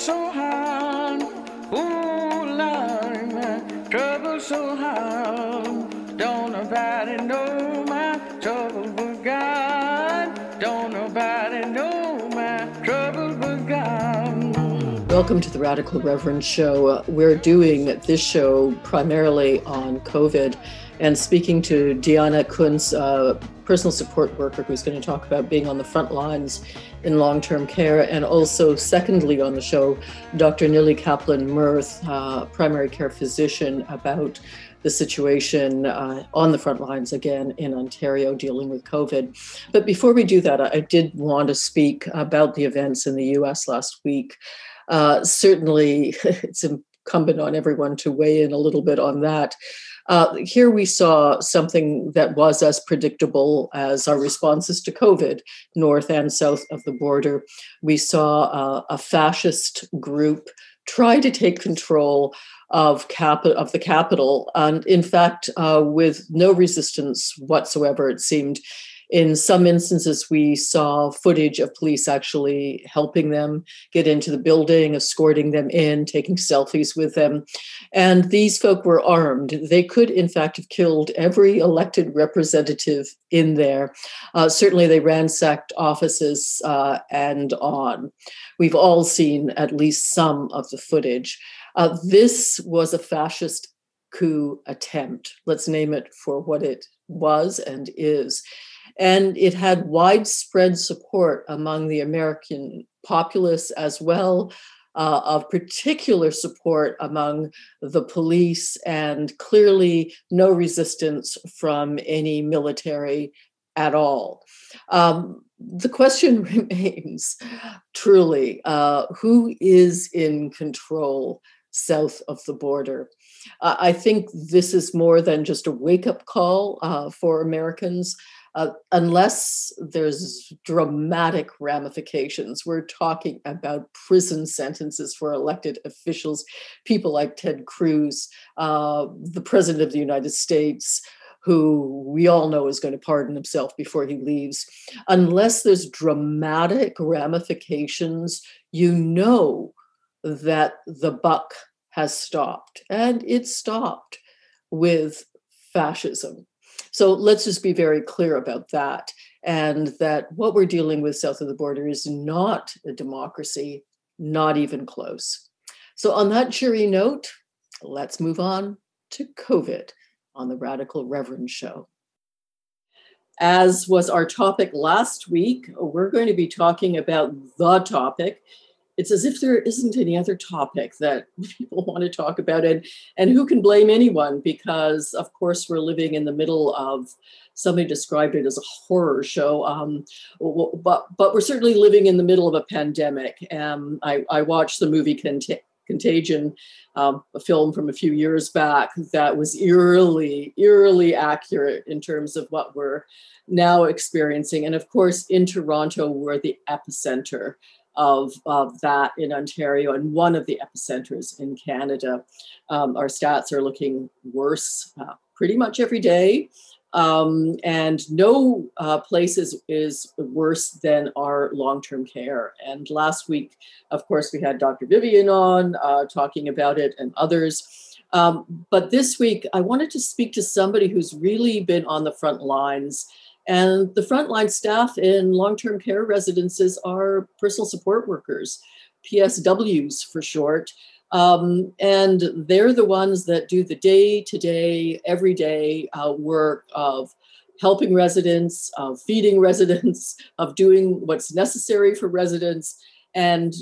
so hard. Ooh, Lord, trouble so hard. Don't nobody know my trouble but God. Don't nobody know my trouble but God. Welcome to the Radical Reverend Show. We're doing this show primarily on COVID and speaking to Deanna Kunz, a personal support worker who's going to talk about being on the front lines in long term care. And also, secondly, on the show, Dr. Nili Kaplan Myrth, uh, primary care physician, about the situation uh, on the front lines again in Ontario dealing with COVID. But before we do that, I did want to speak about the events in the US last week. Uh, certainly, it's incumbent on everyone to weigh in a little bit on that. Uh, here we saw something that was as predictable as our responses to COVID, north and south of the border. We saw uh, a fascist group try to take control of cap- of the capital, and in fact, uh, with no resistance whatsoever, it seemed in some instances, we saw footage of police actually helping them get into the building, escorting them in, taking selfies with them. And these folk were armed. They could, in fact, have killed every elected representative in there. Uh, certainly, they ransacked offices uh, and on. We've all seen at least some of the footage. Uh, this was a fascist coup attempt. Let's name it for what it was and is. And it had widespread support among the American populace as well, uh, of particular support among the police, and clearly no resistance from any military at all. Um, the question remains truly uh, who is in control south of the border? Uh, I think this is more than just a wake up call uh, for Americans uh, unless there's dramatic ramifications. We're talking about prison sentences for elected officials, people like Ted Cruz, uh, the President of the United States, who we all know is going to pardon himself before he leaves. Unless there's dramatic ramifications, you know that the buck has stopped, and it stopped with fascism. So let's just be very clear about that. And that what we're dealing with south of the border is not a democracy, not even close. So, on that cheery note, let's move on to COVID on the Radical Reverend Show. As was our topic last week, we're going to be talking about the topic it's as if there isn't any other topic that people want to talk about and and who can blame anyone? Because of course we're living in the middle of somebody described it as a horror show um, but but we're certainly living in the middle of a pandemic um, I, I watched the movie Cont- contagion um, a film from a few years back that was eerily eerily accurate in terms of what we're now experiencing and of course in toronto we're the epicenter of, of that in Ontario and one of the epicenters in Canada. Um, our stats are looking worse uh, pretty much every day. Um, and no uh, place is, is worse than our long term care. And last week, of course, we had Dr. Vivian on uh, talking about it and others. Um, but this week, I wanted to speak to somebody who's really been on the front lines and the frontline staff in long term care residences are personal support workers, PSWs for short. Um, and they're the ones that do the day to day, everyday uh, work of helping residents, of feeding residents, of doing what's necessary for residents. And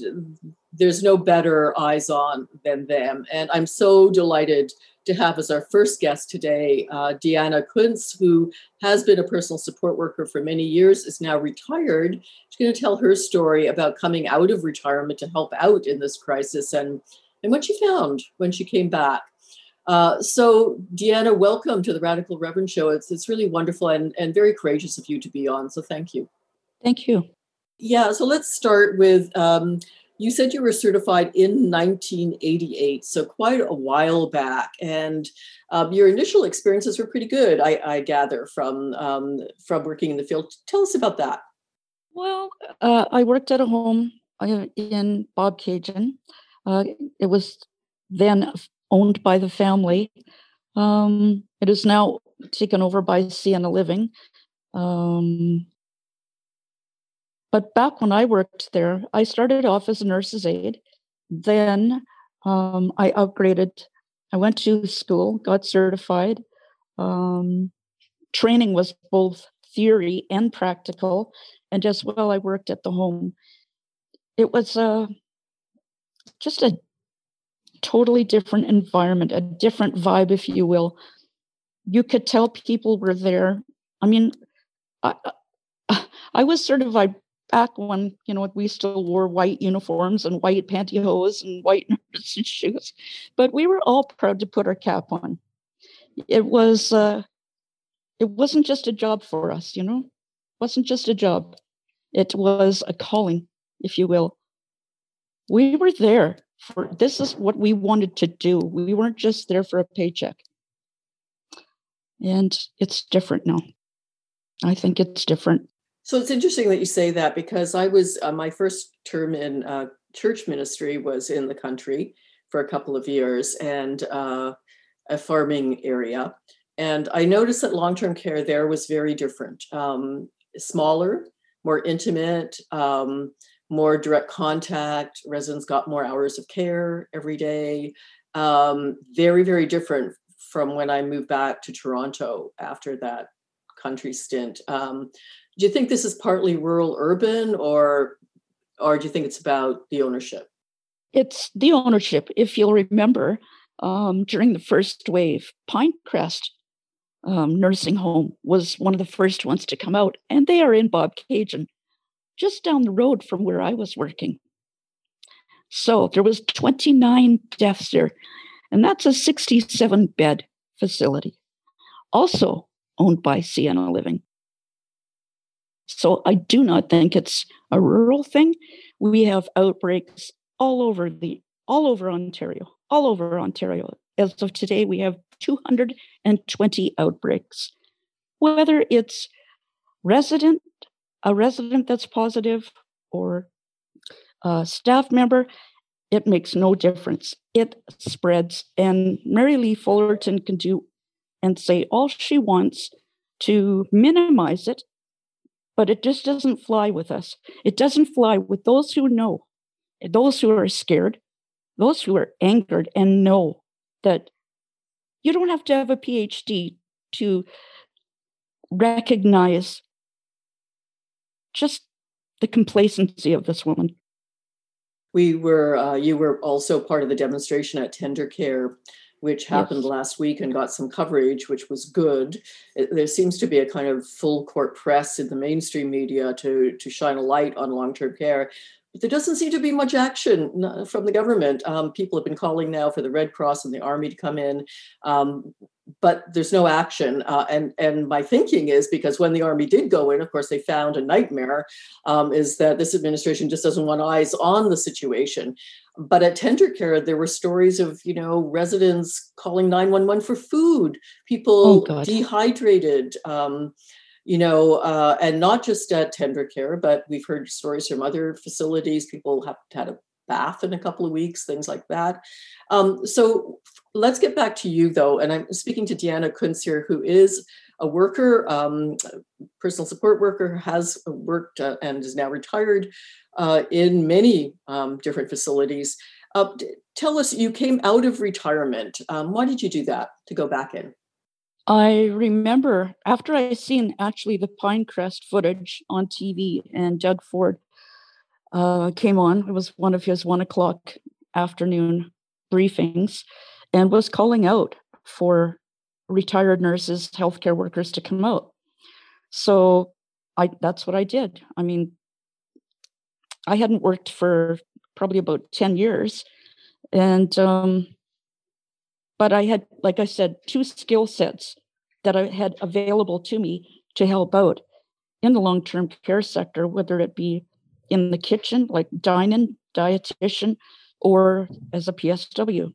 there's no better eyes on than them. And I'm so delighted to have as our first guest today uh, Deanna Kunz, who has been a personal support worker for many years, is now retired. She's going to tell her story about coming out of retirement to help out in this crisis and, and what she found when she came back. Uh, so, Deanna, welcome to the Radical Reverend Show. It's, it's really wonderful and, and very courageous of you to be on. So, thank you. Thank you. Yeah, so let's start with um, you said you were certified in 1988, so quite a while back, and um, your initial experiences were pretty good. I, I gather from um, from working in the field. Tell us about that. Well, uh, I worked at a home uh, in Bobcaygeon. Uh, it was then owned by the family. Um, it is now taken over by Sienna Living. Um, but back when I worked there, I started off as a nurse's aide. Then um, I upgraded. I went to school, got certified. Um, training was both theory and practical. And as well, I worked at the home. It was uh, just a totally different environment, a different vibe, if you will. You could tell people were there. I mean, I, I was certified back when you know we still wore white uniforms and white pantyhose and white nursing shoes, but we were all proud to put our cap on. It was uh, it wasn't just a job for us, you know, it wasn't just a job. It was a calling, if you will. We were there for this is what we wanted to do. We weren't just there for a paycheck. And it's different now. I think it's different. So it's interesting that you say that because I was uh, my first term in uh, church ministry was in the country for a couple of years and uh, a farming area, and I noticed that long term care there was very different, um, smaller, more intimate. Um, more direct contact. Residents got more hours of care every day. Um, very, very different from when I moved back to Toronto after that country stint. Um, do you think this is partly rural urban or or do you think it's about the ownership? It's the ownership. If you'll remember, um, during the first wave, Pinecrest um, nursing home was one of the first ones to come out, and they are in bob Bobcaygeon just down the road from where I was working. So there was 29 deaths there, and that's a 67 bed facility, also owned by Sienna Living. So I do not think it's a rural thing. We have outbreaks all over the all over Ontario, all over Ontario. As of today, we have 220 outbreaks. Whether it's resident a resident that's positive or a staff member, it makes no difference. It spreads. And Merrilee Fullerton can do and say all she wants to minimize it, but it just doesn't fly with us. It doesn't fly with those who know, those who are scared, those who are angered and know that you don't have to have a PhD to recognize just the complacency of this woman. We were, uh, you were also part of the demonstration at Tendercare, which happened yes. last week and got some coverage, which was good. It, there seems to be a kind of full court press in the mainstream media to to shine a light on long term care. But there doesn't seem to be much action from the government. Um, people have been calling now for the Red Cross and the Army to come in. Um, but there's no action. Uh, and and my thinking is because when the army did go in, of course, they found a nightmare. Um, is that this administration just doesn't want eyes on the situation. But at Tendercare, there were stories of you know residents calling nine one one for food, people oh, dehydrated. Um, you know, uh, and not just at Tendercare, but we've heard stories from other facilities. People have had a bath in a couple of weeks, things like that. Um, so let's get back to you though. And I'm speaking to Deanna Kunz here, who is a worker, um, personal support worker, has worked uh, and is now retired uh, in many um, different facilities. Uh, tell us, you came out of retirement. Um, why did you do that to go back in? I remember after I seen actually the Pinecrest footage on TV and Doug Ford uh, came on. It was one of his one o'clock afternoon briefings and was calling out for retired nurses, healthcare workers to come out. So I that's what I did. I mean, I hadn't worked for probably about 10 years. And um, but I had, like I said, two skill sets that I had available to me to help out in the long-term care sector, whether it be in the kitchen, like dining, dietitian, or as a PSW.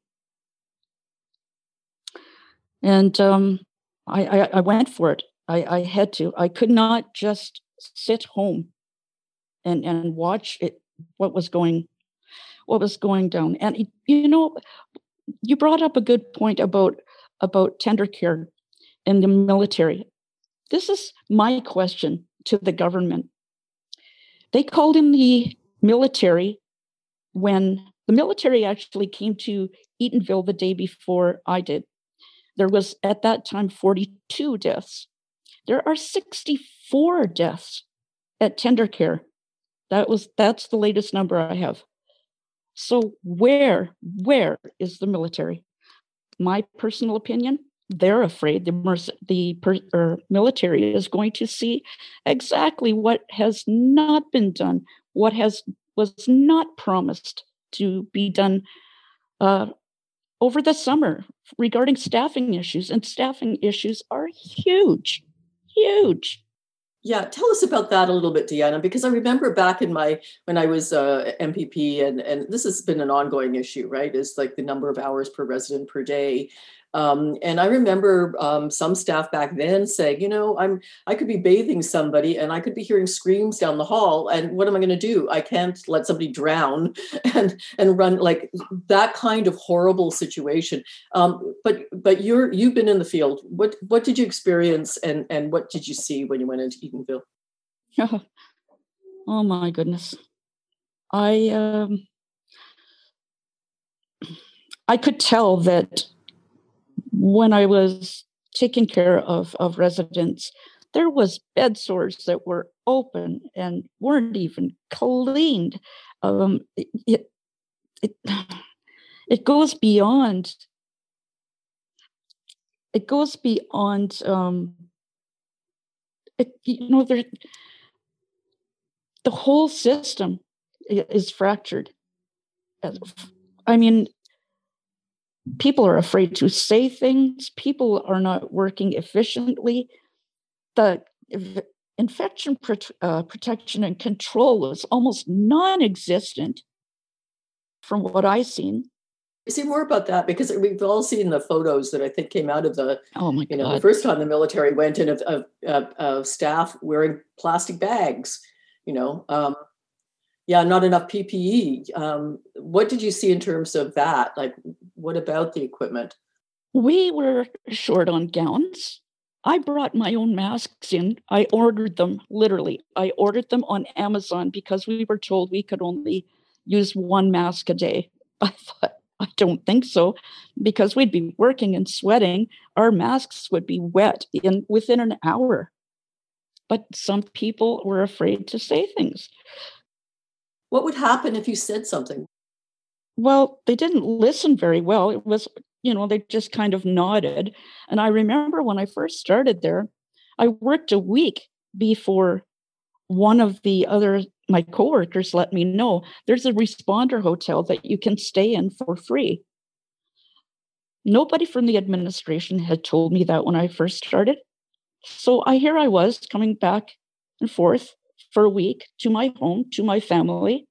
And um, I, I, I, went for it. I, I had to. I could not just sit home and, and watch it what was going what was going down. And you know, you brought up a good point about about Tendercare in the military. This is my question to the government. They called in the military when the military actually came to Eatonville the day before I did. There was at that time 42 deaths. There are 64 deaths at Tendercare. That was that's the latest number I have. So where where is the military? My personal opinion, they're afraid the the per, military is going to see exactly what has not been done, what has was not promised to be done uh, over the summer regarding staffing issues, and staffing issues are huge, huge. Yeah, tell us about that a little bit, Deanna, because I remember back in my when I was uh, MPP, and and this has been an ongoing issue, right? Is like the number of hours per resident per day, um, and I remember um, some staff back then saying, you know, I'm I could be bathing somebody and I could be hearing screams down the hall, and what am I going to do? I can't let somebody drown and and run like that kind of horrible situation. Um, but but you're you've been in the field. What what did you experience and and what did you see when you went into Eatonville? Oh, oh my goodness, I um, I could tell that when I was taking care of, of residents, there was bed sores that were open and weren't even cleaned. Um, it, it, it goes beyond it goes beyond um, it, you know there the whole system is fractured i mean people are afraid to say things. People are not working efficiently. The infection uh, protection and control is almost non-existent from what i've seen. Say more about that because we've all seen the photos that I think came out of the oh my god, you know the first time the military went in of, of, of staff wearing plastic bags you know um, yeah, not enough PPE. Um, what did you see in terms of that? Like, what about the equipment? We were short on gowns. I brought my own masks in. I ordered them literally. I ordered them on Amazon because we were told we could only use one mask a day. I thought, I don't think so, because we'd be working and sweating. Our masks would be wet in within an hour. But some people were afraid to say things. What would happen if you said something? Well, they didn't listen very well. It was, you know, they just kind of nodded. And I remember when I first started there, I worked a week before one of the other my coworkers let me know there's a responder hotel that you can stay in for free. Nobody from the administration had told me that when I first started. So I here I was coming back and forth for a week to my home, to my family.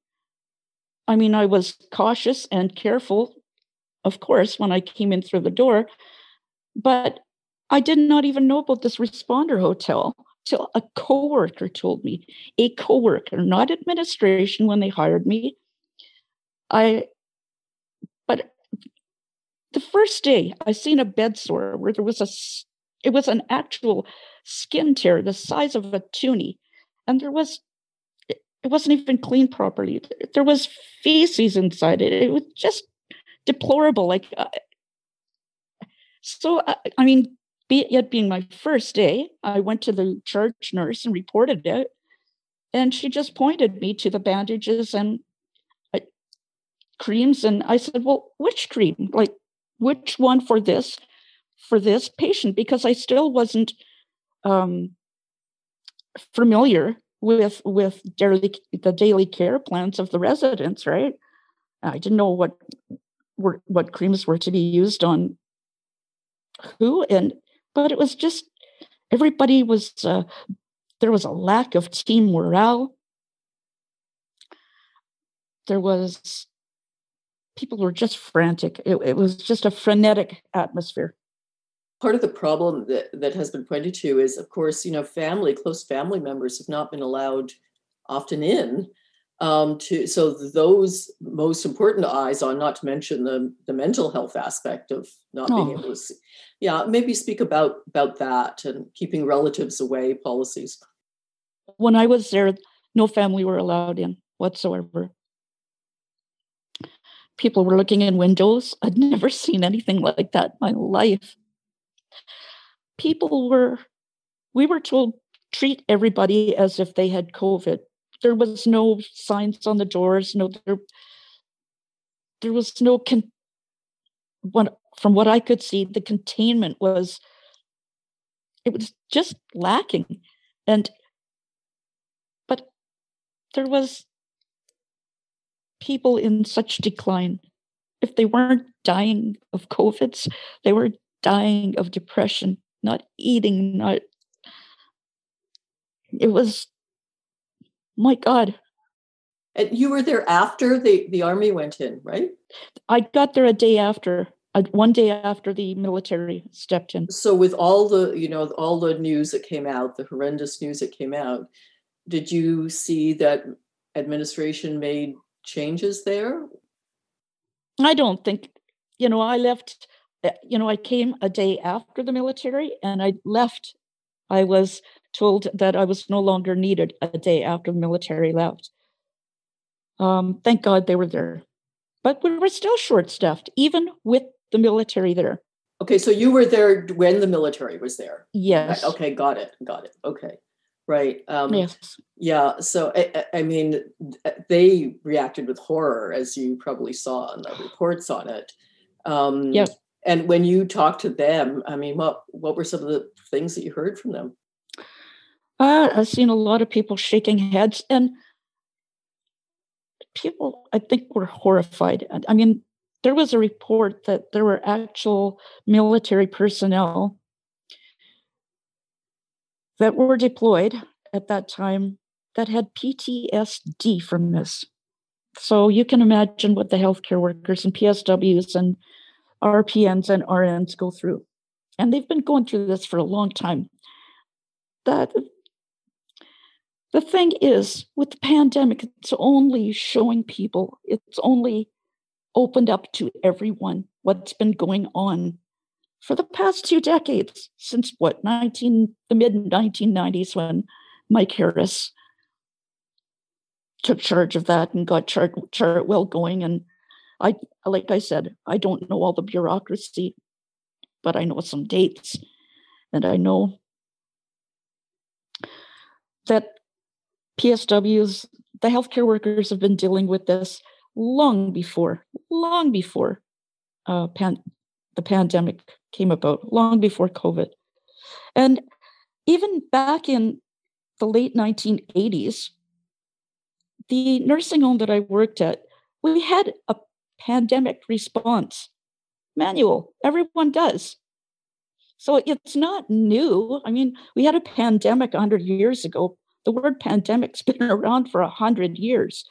I mean, I was cautious and careful, of course, when I came in through the door, but I did not even know about this responder hotel till a coworker told me. A coworker, not administration when they hired me. I but the first day I seen a bed sore where there was a it was an actual skin tear the size of a toonie and there was it wasn't even cleaned properly. There was feces inside it. It was just deplorable. Like, uh, so uh, I mean, be, it being my first day, I went to the charge nurse and reported it, and she just pointed me to the bandages and uh, creams, and I said, "Well, which cream? Like, which one for this for this patient?" Because I still wasn't um, familiar with with daily the daily care plans of the residents right? I didn't know what were what creams were to be used on who and but it was just everybody was uh, there was a lack of team morale. There was people were just frantic. It, it was just a frenetic atmosphere part of the problem that, that has been pointed to is, of course, you know, family, close family members have not been allowed often in. Um, to so those most important eyes on, not to mention the the mental health aspect of not oh. being able to see. Yeah, maybe speak about about that and keeping relatives away policies. When I was there, no family were allowed in whatsoever. People were looking in windows. I'd never seen anything like that in my life. People were, we were told, treat everybody as if they had COVID. There was no signs on the doors, no, there, there was no, con- from what I could see, the containment was, it was just lacking. And but there was people in such decline. If they weren't dying of COVIDs, they were dying of depression, not eating, not. It was, my God. And you were there after the, the army went in, right? I got there a day after, one day after the military stepped in. So, with all the, you know, all the news that came out, the horrendous news that came out, did you see that administration made changes there? I don't think, you know, I left, you know, I came a day after the military and I left. I was told that I was no longer needed a day after the military left. Um, thank God they were there. But we were still short staffed, even with the military there. Okay, so you were there when the military was there? Yes. Okay, got it. Got it. Okay right um, yes yeah so I, I, mean they reacted with horror as you probably saw in the reports on it um yeah and when you talked to them i mean what what were some of the things that you heard from them uh, i've seen a lot of people shaking heads and people i think were horrified i mean there was a report that there were actual military personnel that were deployed at that time that had PTSD from this. So you can imagine what the healthcare workers and PSWs and RPNs and RNs go through. And they've been going through this for a long time. That the thing is, with the pandemic, it's only showing people, it's only opened up to everyone what's been going on for the past two decades, since what, 19, the mid 1990s when Mike Harris took charge of that and got Chart, Chartwell going. And I, like I said, I don't know all the bureaucracy, but I know some dates. And I know that PSWs, the healthcare workers have been dealing with this long before, long before uh, pan- the pandemic came about long before COVID. And even back in the late 1980s, the nursing home that I worked at, we had a pandemic response manual. Everyone does. So it's not new. I mean, we had a pandemic 100 years ago. The word pandemic's been around for 100 years.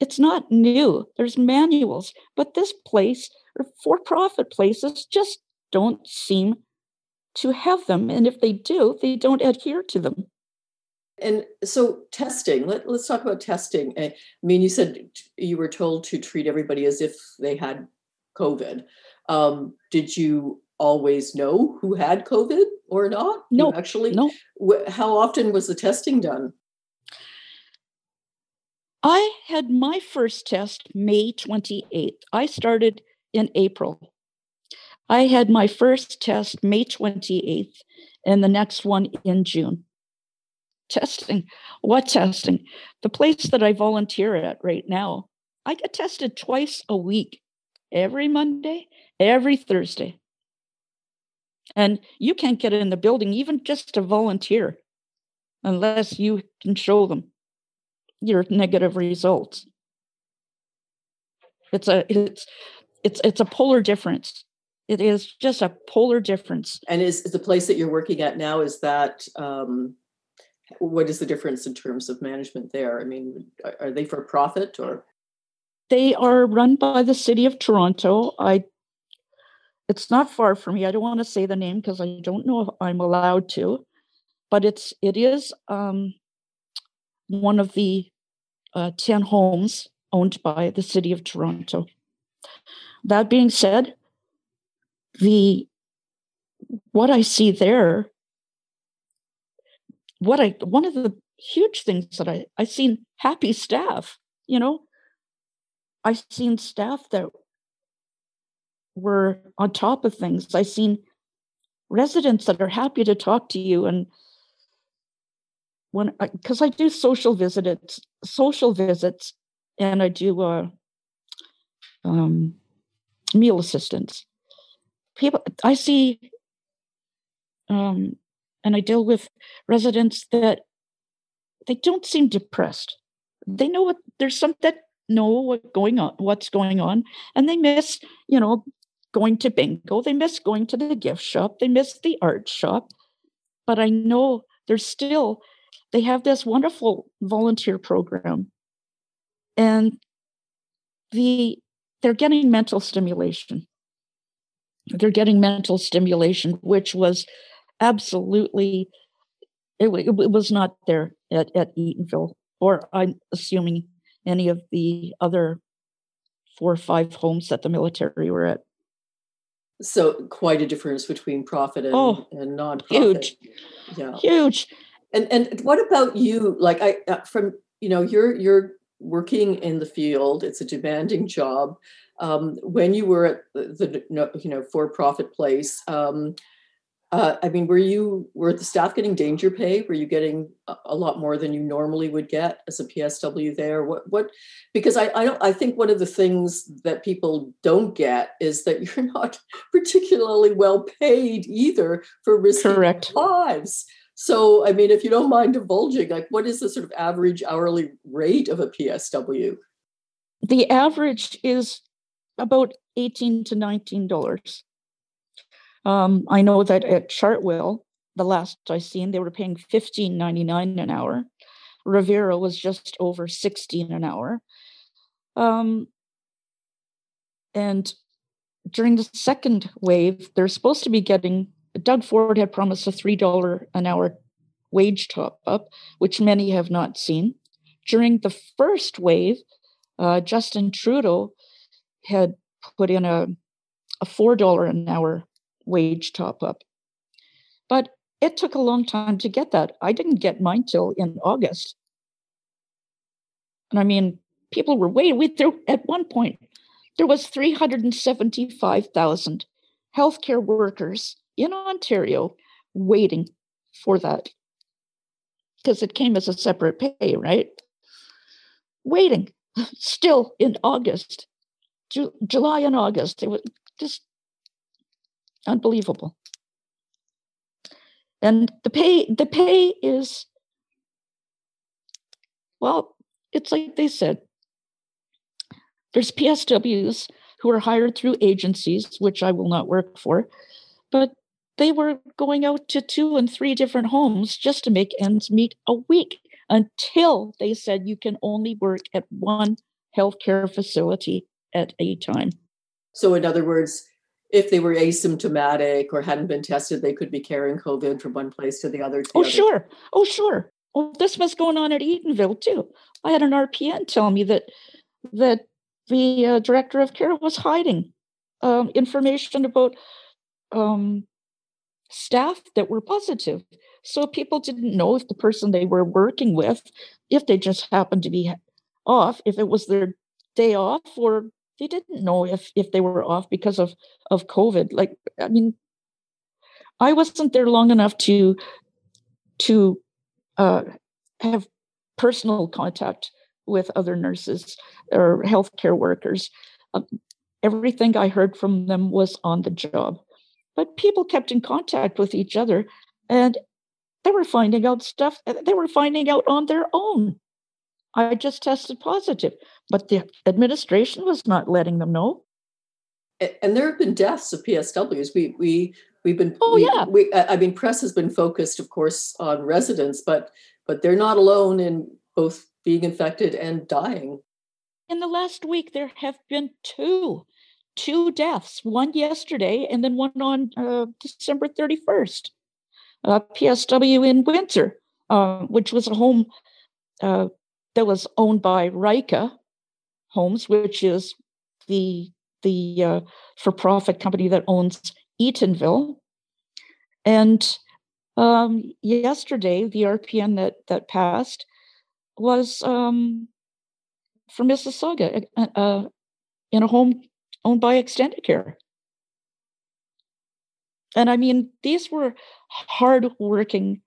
It's not new. There's manuals, but this place or for profit places just don't seem to have them. And if they do, they don't adhere to them. And so, testing, let, us talk about testing. I mean, you said you were told to treat everybody as if they had COVID. Um, did you always know who had COVID or not? No, you actually. No. How often was the testing done? I had my first test May 28th. I started in April. I had my first test May 28th and the next one in June. Testing. What testing? The place that I volunteer at right now, I get tested twice a week, every Monday, every Thursday. And you can't get in the building even just to volunteer unless you can show them your negative results. It's a it's it's it's a polar difference it is just a polar difference. And is, is the place that you're working at now, is that, um, what is the difference in terms of management there? I mean, are, they for profit or? They are run by the city of Toronto. I, it's not far from me. I don't want to say the name because I don't know if I'm allowed to, but it's, it is um, one of the uh, 10 homes owned by the city of Toronto. That being said, the what I see there, what I one of the huge things that I I seen happy staff, you know, I seen staff that were on top of things. I seen residents that are happy to talk to you and when because I, I, do social visits social visits and I do uh, um, meal assistance. People, I see, um, and I deal with residents that they don't seem depressed. They know what there's some that know what going on, what's going on, and they miss, you know, going to bingo. They miss going to the gift shop. They miss the art shop. But I know there's still they have this wonderful volunteer program and the they're getting mental stimulation they're getting mental stimulation which was absolutely it, it, was not there at, at eatonville or i'm assuming any of the other four or five homes that the military were at. So quite a difference between profit and, oh, and non-profit. huge. Yeah. Huge. And and what about you? Like i uh, from you know you're you're working in the field. It's a demanding job. Um, when you were at the, the you know for-profit place um, uh, i mean were you were the staff getting danger pay were you getting a, lot more than you normally would get as a psw there what what because i i don't i think one of the things that people don't get is that you're not particularly well paid either for risking Correct. lives so, I mean, if you don't mind divulging, like what is the sort of average hourly rate of a PSW? The average is about 18 to 19 dollars. Um, I know that at Chartwell, the last I seen, they were paying 15.99 an hour. Revera was just over 16 an hour. Um, and during the second wave, they're supposed to be getting Doug Ford had promised a $3 an hour wage top up, which many have not seen. During the first wave, uh, Justin Trudeau had put in a, a $4 an hour wage top up. But it took a long time to get that. I didn't get mine till in August. And I mean, people were waiting. There, at one point, there was 375,000 healthcare workers in Ontario waiting for that because it came as a separate pay, right? Waiting still in August, Ju- July and August. It was just unbelievable. And the pay, the pay is, well, it's like they said. There's PSWs who are hired through agencies, which I will not work for, but they were going out to two and three different homes just to make ends meet a week until they said you can only work at one healthcare facility at a time. So, in other words, if they were asymptomatic or hadn't been tested, they could be carrying COVID from one place to the other. To oh, other. sure. Oh, sure. Well, this was going on at Eatonville too. I had an RPN tell me that that the uh, director of care was hiding um, information about um, staff that were positive. So people didn't know if the person they were working with, if they just happened to be off, if it was their day off, or they didn't know if if they were off because of of COVID. Like, I mean, I wasn't there long enough to to uh, have personal contact with other nurses or healthcare workers. Uh, everything I heard from them was on the job. But people kept in contact with each other and they were finding out stuff they were finding out on their own. I just tested positive, but the administration was not letting them know. And there have been deaths of PSWs. We we we've been oh we, yeah. We, I mean, press has been focused, of course, on residents, but but they're not alone in both being infected and dying. In the last week, there have been two two deaths, one yesterday and then one on uh, December 31st. Uh, PSW in Windsor, uh, which was a home uh, that was owned by Rykka Homes, which is the the uh, for-profit company that owns Eatonville. And um, yesterday, the RPN that that passed was um, from Mississauga uh, uh, in a home owned by Extendicare. And I mean, these were hardworking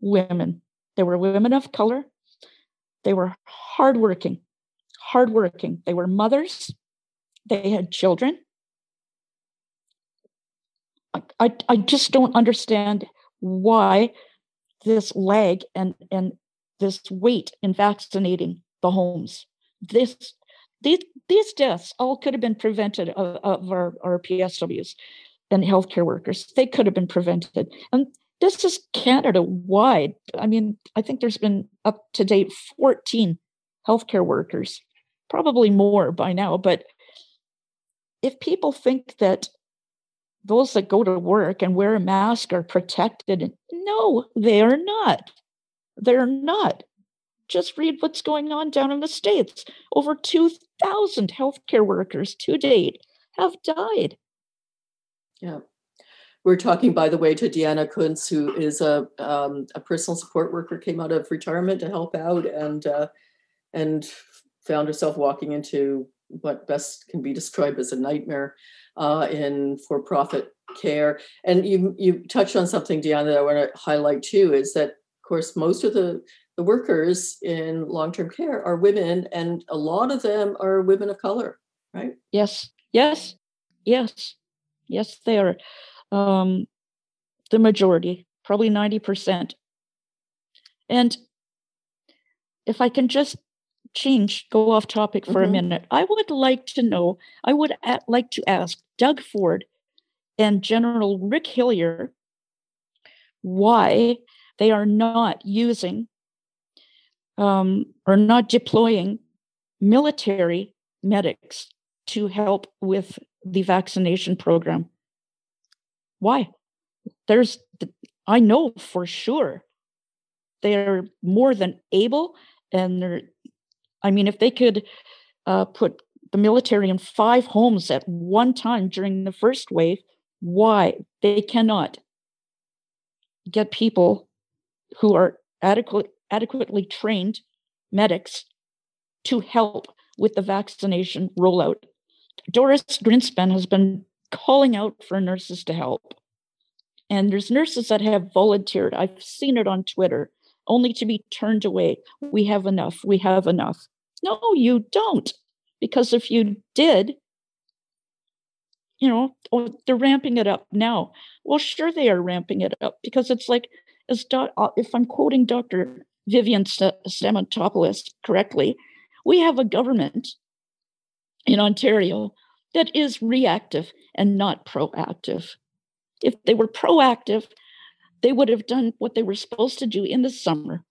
women. They were women of color. They were hardworking, hardworking. They were mothers. They had children. I, I, just don't understand why this lag and, and this wait in vaccinating the homes. This these these deaths all could have been prevented of, of our, our PSWs and healthcare workers. They could have been prevented. And this is Canada wide. I mean, I think there's been up to date 14 healthcare workers, probably more by now. But if people think that those that go to work and wear a mask are protected, no, they are not. They're not. Just read what's going on down in the States. Over 2,000 healthcare workers to date have died. Yeah. We're talking, by the way, to Deanna Kunz, who is a, um, a personal support worker, came out of retirement to help out and uh, and found herself walking into what best can be described as a nightmare uh, in for-profit care. And you you touched on something, Deanna, that I want to highlight too, is that of course most of the the workers in long-term care are women, and a lot of them are women of color, right? Yes, yes, yes. Yes, they are um, the majority, probably 90%. And if I can just change, go off topic for mm-hmm. a minute, I would like to know, I would like to ask Doug Ford and General Rick Hillier why they are not using um, or not deploying military medics to help with the vaccination program. Why? There's, I know for sure they're more than able, and they're, I mean, if they could uh, put the military in five homes at one time during the first wave, why they cannot get people who are adequate, adequately trained medics to help with the vaccination rollout Doris Grinspan has been calling out for nurses to help. And there's nurses that have volunteered. I've seen it on Twitter, only to be turned away. We have enough. We have enough. No, you don't. Because if you did, you know, oh, they're ramping it up now. Well, sure, they are ramping it up because it's like, as uh, if I'm quoting Dr. Vivian Stamatopoulos correctly, we have a government in Ontario that is reactive and not proactive. If they were proactive, they would have done what they were supposed to do in the summer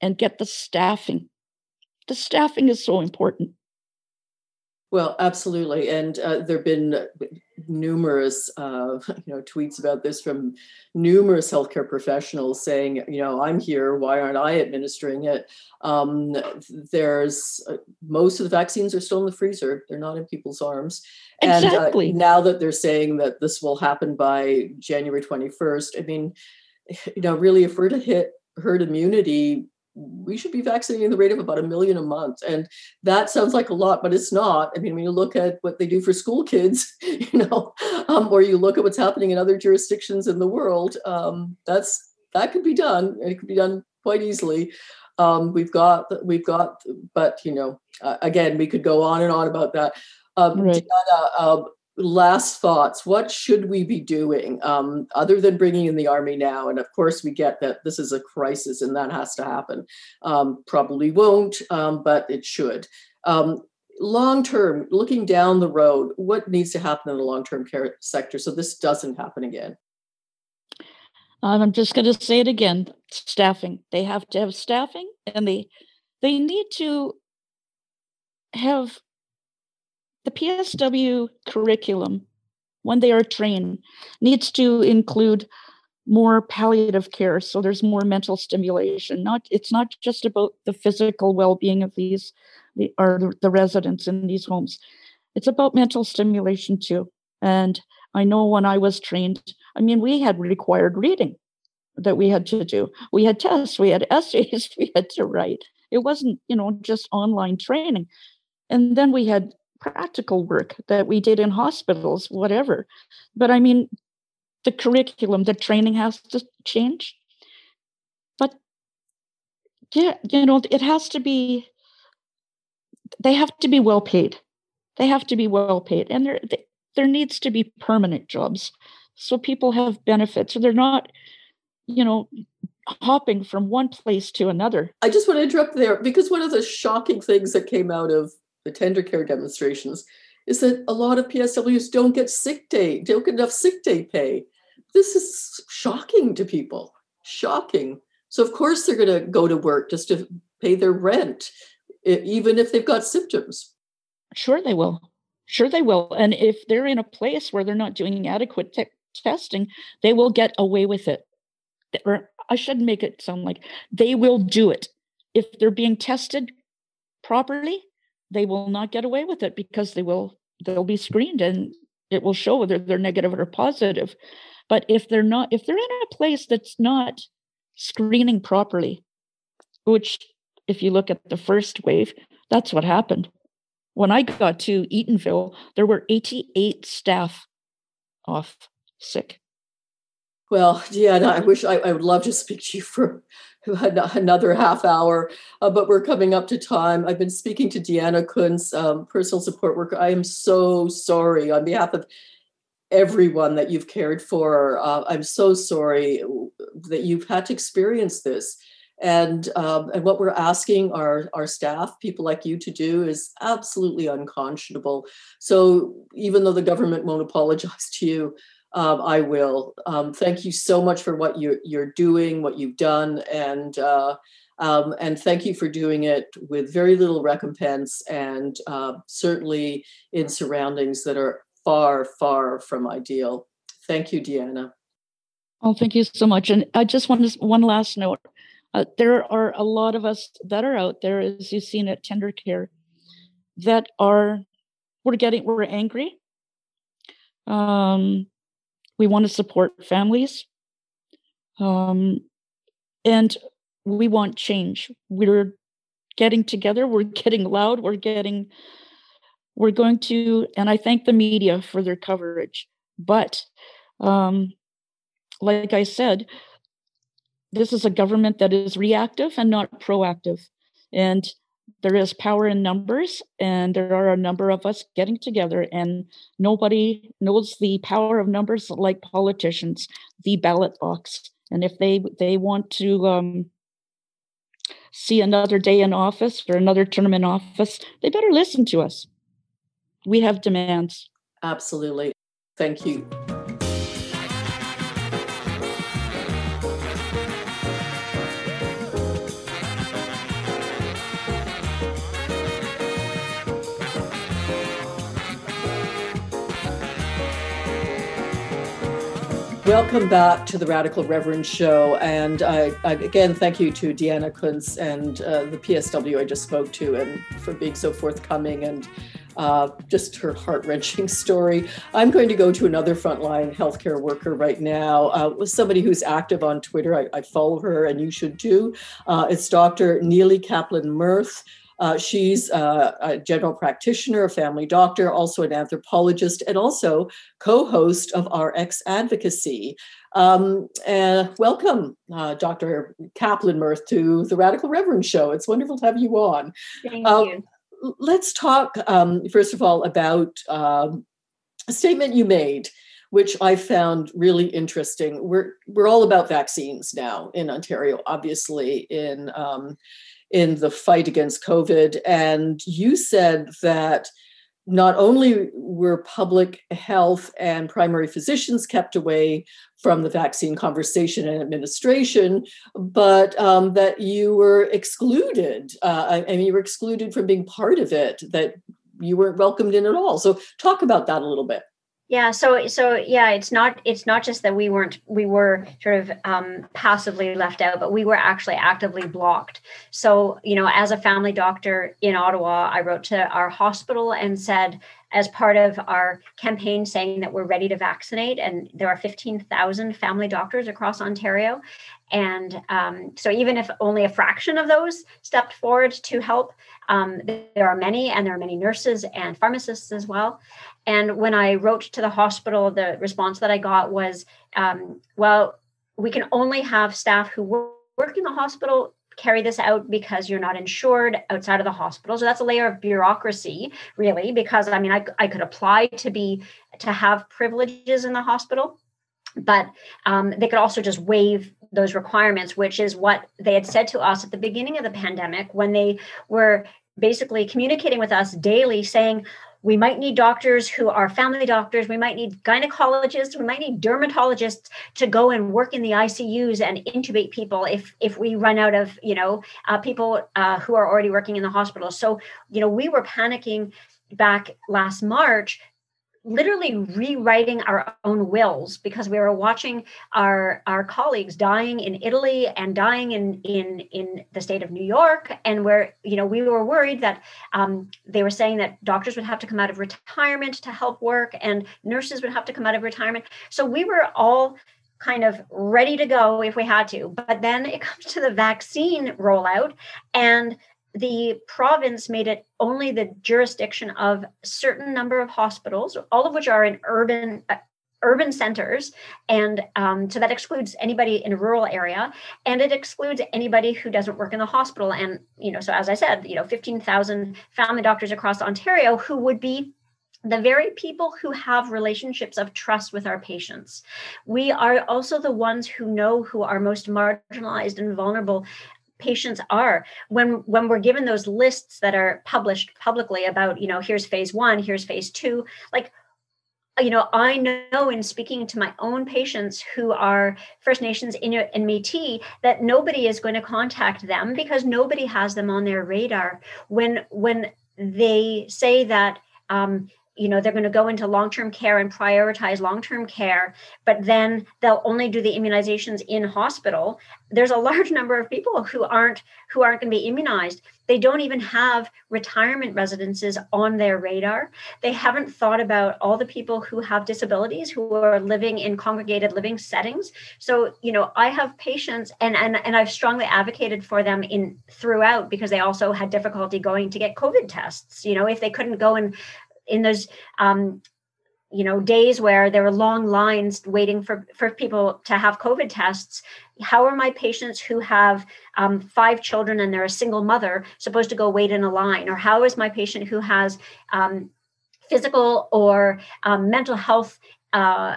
and get the staffing. The staffing is so important. Well, absolutely, and uh, there have been numerous, uh, you know, tweets about this from numerous healthcare professionals saying, you know, I'm here. Why aren't I administering it? Um, there's uh, most of the vaccines are still in the freezer; they're not in people's arms. Exactly. And uh, now that they're saying that this will happen by January 21st, I mean, you know, really, if we're to hit herd immunity we should be vaccinating the rate of about a million a month. And that sounds like a lot, but it's not. I mean, when you look at what they do for school kids, you know, um, or you look at what's happening in other jurisdictions in the world, um, that's that could be done. It could be done quite easily. Um, we've got, we've got, but you know, uh, again, we could go on and on about that. Um, right. Deanna, uh, last thoughts. What should we be doing um, other than bringing in the army now? And of course we get that this is a crisis and that has to happen. Um, probably won't um, but it should. Um, long term looking down the road what needs to happen in the long term care sector so this doesn't happen again? I'm just going to say it again staffing. They have to have staffing and they they need to have the PSW curriculum, when they are trained, needs to include more palliative care so there's more mental stimulation. Not it's not just about the physical well-being of these the or the residents in these homes. It's about mental stimulation too. And i know when i was trained i mean we had required reading that we had to do. We had tests we had essays we had to write. It wasn't you know just online training. And then we had practical work that we did in hospitals whatever but i mean the curriculum, the training has to change. But yeah, you know, it has to be, they have to be well paid. They have to be well paid. And there, there needs to be permanent jobs so people have benefits. So they're not, you know, hopping from one place to another. I just want to interrupt there because one of the shocking things that came out of the Tendercare demonstrations is that a lot of PSWs don't get sick day, don't get enough sick day pay. This is shocking to people shocking. So of course they're going to go to work just to pay their rent even if they've got symptoms. Sure they will. Sure they will. And if they're in a place where they're not doing adequate te- testing they will get away with it. Or i shouldn't make it sound like they will do it. If they're being tested properly they will not get away with it because they will they'll be screened and it will show whether they're negative or positive but if they're not, if they're in a place that's not screening properly, which if you look at the first wave, that's what happened. When I got to Eatonville, there were 88 staff off sick. Well, yeah, I wish I, I, would love to speak to you for another half hour, uh, but we're coming up to time. I've been speaking to Deanna Kunz, um, personal support worker. I am so sorry on behalf of everyone that you've cared for. Uh, I'm so sorry that you've had to experience this. And um, and what we're asking our our staff, people like you, to do is absolutely unconscionable. So even though the government won't apologize to you, um, I will. Um, thank you so much for what you're you're doing, what you've done, and. Uh, um, and thank you for doing it with very little recompense and uh, certainly in surroundings that are far, far from ideal. Thank you, Deanna. Oh, thank you so much. And I just want one last note. Uh, there are a lot of us that are out there, as you've seen at Tendercare, that are we're getting we're angry. Um, we want to support families, um, and we want change. We're getting together. We're getting loud. We're getting we're going to, and I thank the media for their coverage. But um, like I said, this is a government that is reactive and not proactive. And there is power in numbers, and there are a number of us getting together, and nobody knows the power of numbers like politicians, the ballot box. And if they they want to um, see another day in office or another term in office, they better listen to us we have demands. Absolutely. Thank you. Welcome back to the Radical Reverend Show. And I, I, again, thank you to Deanna Kunz and uh, the PSW I just spoke to and for being so forthcoming and uh, just her heart wrenching story. I'm going to go to another frontline healthcare worker right now, uh, somebody who's active on Twitter. I, I, follow her, and you should too. Uh, it's Dr. Nili Kaplan Myrth. Uh, she's uh, a general practitioner, a family doctor, also an anthropologist, and also co host of RxAdvocacy. Um, welcome, uh, Dr. Kaplan Myrth, to the Radical Reverend Show. It's wonderful to have you on. Thank um, you let's talk um, first of all about um, a statement you made which I found really interesting. We're we're all about vaccines now in Ontario, obviously in um, in the fight against COVID. And you said that not only were public health and primary physicians kept away from the vaccine conversation and administration, but um, that you were excluded. Uh, I, I mean, you were excluded from being part of it, that you weren't welcomed in at all. So, talk about that a little bit. Yeah so so yeah it's not it's not just that we weren't we were sort of um, passively left out but we were actually actively blocked. So you know as a family doctor in ottawa i wrote to our hospital and said as part of our campaign saying that we're ready to vaccinate and there are 15000 family doctors across ontario. And um, so even if only a fraction of those stepped forward to help um, there are many and there are many nurses and pharmacists as well and when I wrote to the hospital, the response that I got was, um, well, we can only have staff who work in the hospital carry this out because you're not insured outside of the hospital. So that's a layer of bureaucracy, really, because I mean, I, I could apply to be to have privileges in the hospital, but um, they could also just waive those requirements, which is what they had said to us at the beginning of the pandemic when they were basically communicating with us daily saying, we might need doctors who are family doctors. We might need gynecologists. We might need dermatologists to go and work in the ICUs and intubate people if if we run out of you know uh, people uh, who are already working in the hospital. So you know we were panicking back last March literally rewriting our own wills because we were watching our our colleagues dying in Italy and dying in in in the state of New York. And where you know we were worried that um, they were saying that doctors would have to come out of retirement to help work and nurses would have to come out of retirement. So we were all kind of ready to go if we had to. But then it comes to the vaccine rollout and the province made it only the jurisdiction of certain number of hospitals, all of which are in urban uh, urban centers, and um, so that excludes anybody in a rural area, and it excludes anybody who doesn't work in the hospital. And you know, so as I said, you know, fifteen thousand family doctors across Ontario who would be the very people who have relationships of trust with our patients. We are also the ones who know who are most marginalized and vulnerable patients are. When when we're given those lists that are published publicly about you know here's phase one here's phase two like you know i know in speaking to my own patients who are first nations inuit and metis that nobody is going to contact them because nobody has them on their radar. When when they say that um, you know they're going to go into long-term care and prioritize long-term care but then they'll only do the immunizations in hospital. There's a large number of people who aren't who aren't going to be immunized. They don't even have retirement residences on their radar. They haven't thought about all the people who have disabilities who are living in congregated living settings. So you know i have patients and and, and i've strongly advocated for them in throughout because they also had difficulty going to get covid tests you know if they couldn't go and in those um, you know days where there were long lines waiting for for people to have covid tests how are my patients who have um, five children and they're a single mother supposed to go wait in a line? Or how is my patient who has um, physical or um, mental health uh,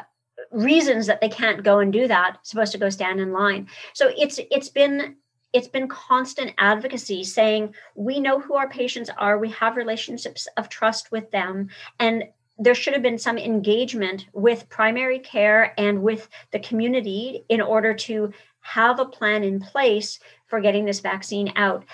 reasons that they can't go and do that supposed to go stand in line? So it's it's been it's been constant advocacy saying we know who our patients are. We have relationships of trust with them. And there should have been some engagement with primary care and with the community in order to have a plan in place for getting this vaccine out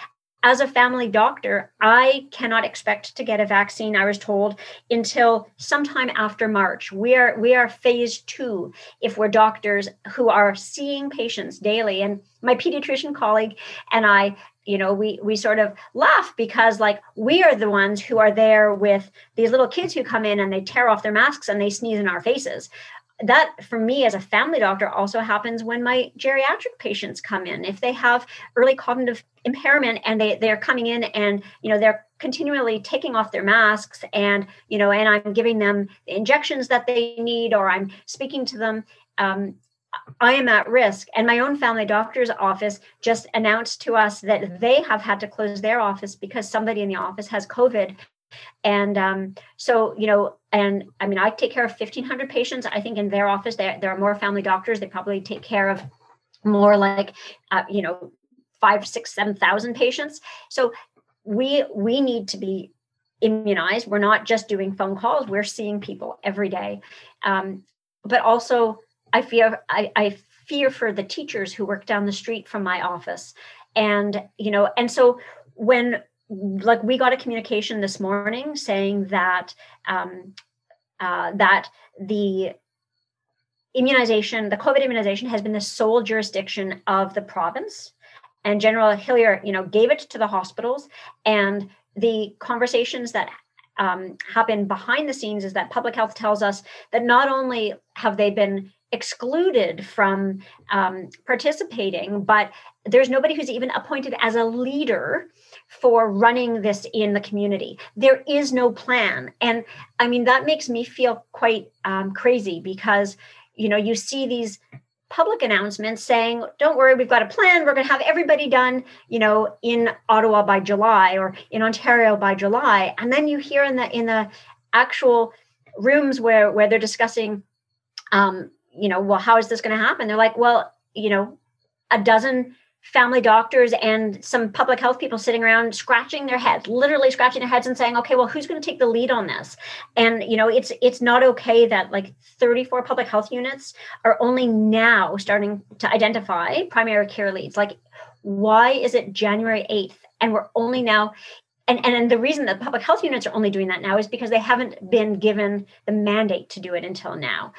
as a family doctor, I cannot expect to get a vaccine, I was told, until sometime after March. We are we are phase two if we're doctors who are seeing patients daily. And my pediatrician colleague and I, you know, we we sort of laugh because like we are the ones who are there with these little kids who come in and they tear off their masks and they sneeze in our faces that for me as a family doctor also happens when my geriatric patients come in if they have early cognitive impairment and they they're coming in and you know they're continually taking off their masks and you know and i'm giving them the injections that they need or i'm speaking to them um, I am at risk. And my own family doctor's office just announced to us that they have had to close their office because somebody in the office has COVID and um, so, you know, and I mean, I take care of 1,500 patients. I think in their office, there, there are more family doctors. They probably take care of more like, uh, you know, five, six, 7,000 patients. So we we need to be immunized. We're not just doing phone calls. We're seeing people every day. Um, but also, I fear I, I fear for the teachers who work down the street from my office, and you know, and so when like we got a communication this morning saying that um, uh, that the immunization, the COVID immunization, has been the sole jurisdiction of the province. And General Hillier, you know, gave it to the hospitals. And the conversations that um, happen behind the scenes is that public health tells us that not only have they been excluded from um, participating, but there's nobody who's even appointed as a leader for running this in the community. There is no plan. And I mean, that makes me feel quite um, crazy because, you know, you see these public announcements saying, don't worry, we've got a plan. We're going to have everybody done, you know, in Ottawa by July or in Ontario by July. And then you hear in the in the actual rooms where where they're discussing um, you know, well, how is this going to happen? They're like, well, you know, a dozen family doctors and some public health people sitting around scratching their heads literally scratching their heads and saying okay well who's going to take the lead on this? And you know it's it's not okay that like 34 public health units are only now starting to identify primary care leads. Like why is it january 8th and we're only now and, and and the reason that public health units are only doing that now is because they haven't been given the mandate to do it until now.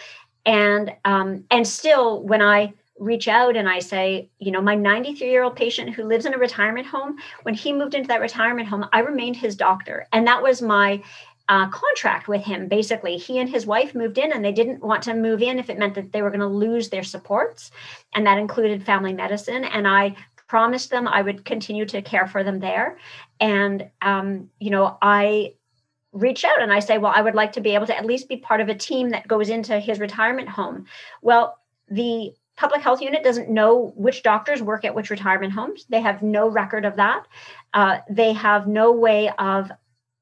And um and still when i reach out and I say, you know, my 93 year old patient who lives in a retirement home, when he moved into that retirement home, I remained his doctor. And that was my uh, contract with him. Basically, he and his wife moved in and they didn't want to move in if it meant that they were going to lose their supports. And that included family medicine. And I promised them I would continue to care for them there. And, um, you know, I reach out and I say, well, I would like to be able to at least be part of a team that goes into his retirement home. Well, the public health unit doesn't know which doctors work at which retirement homes. They have no record of that. Uh, they have no way of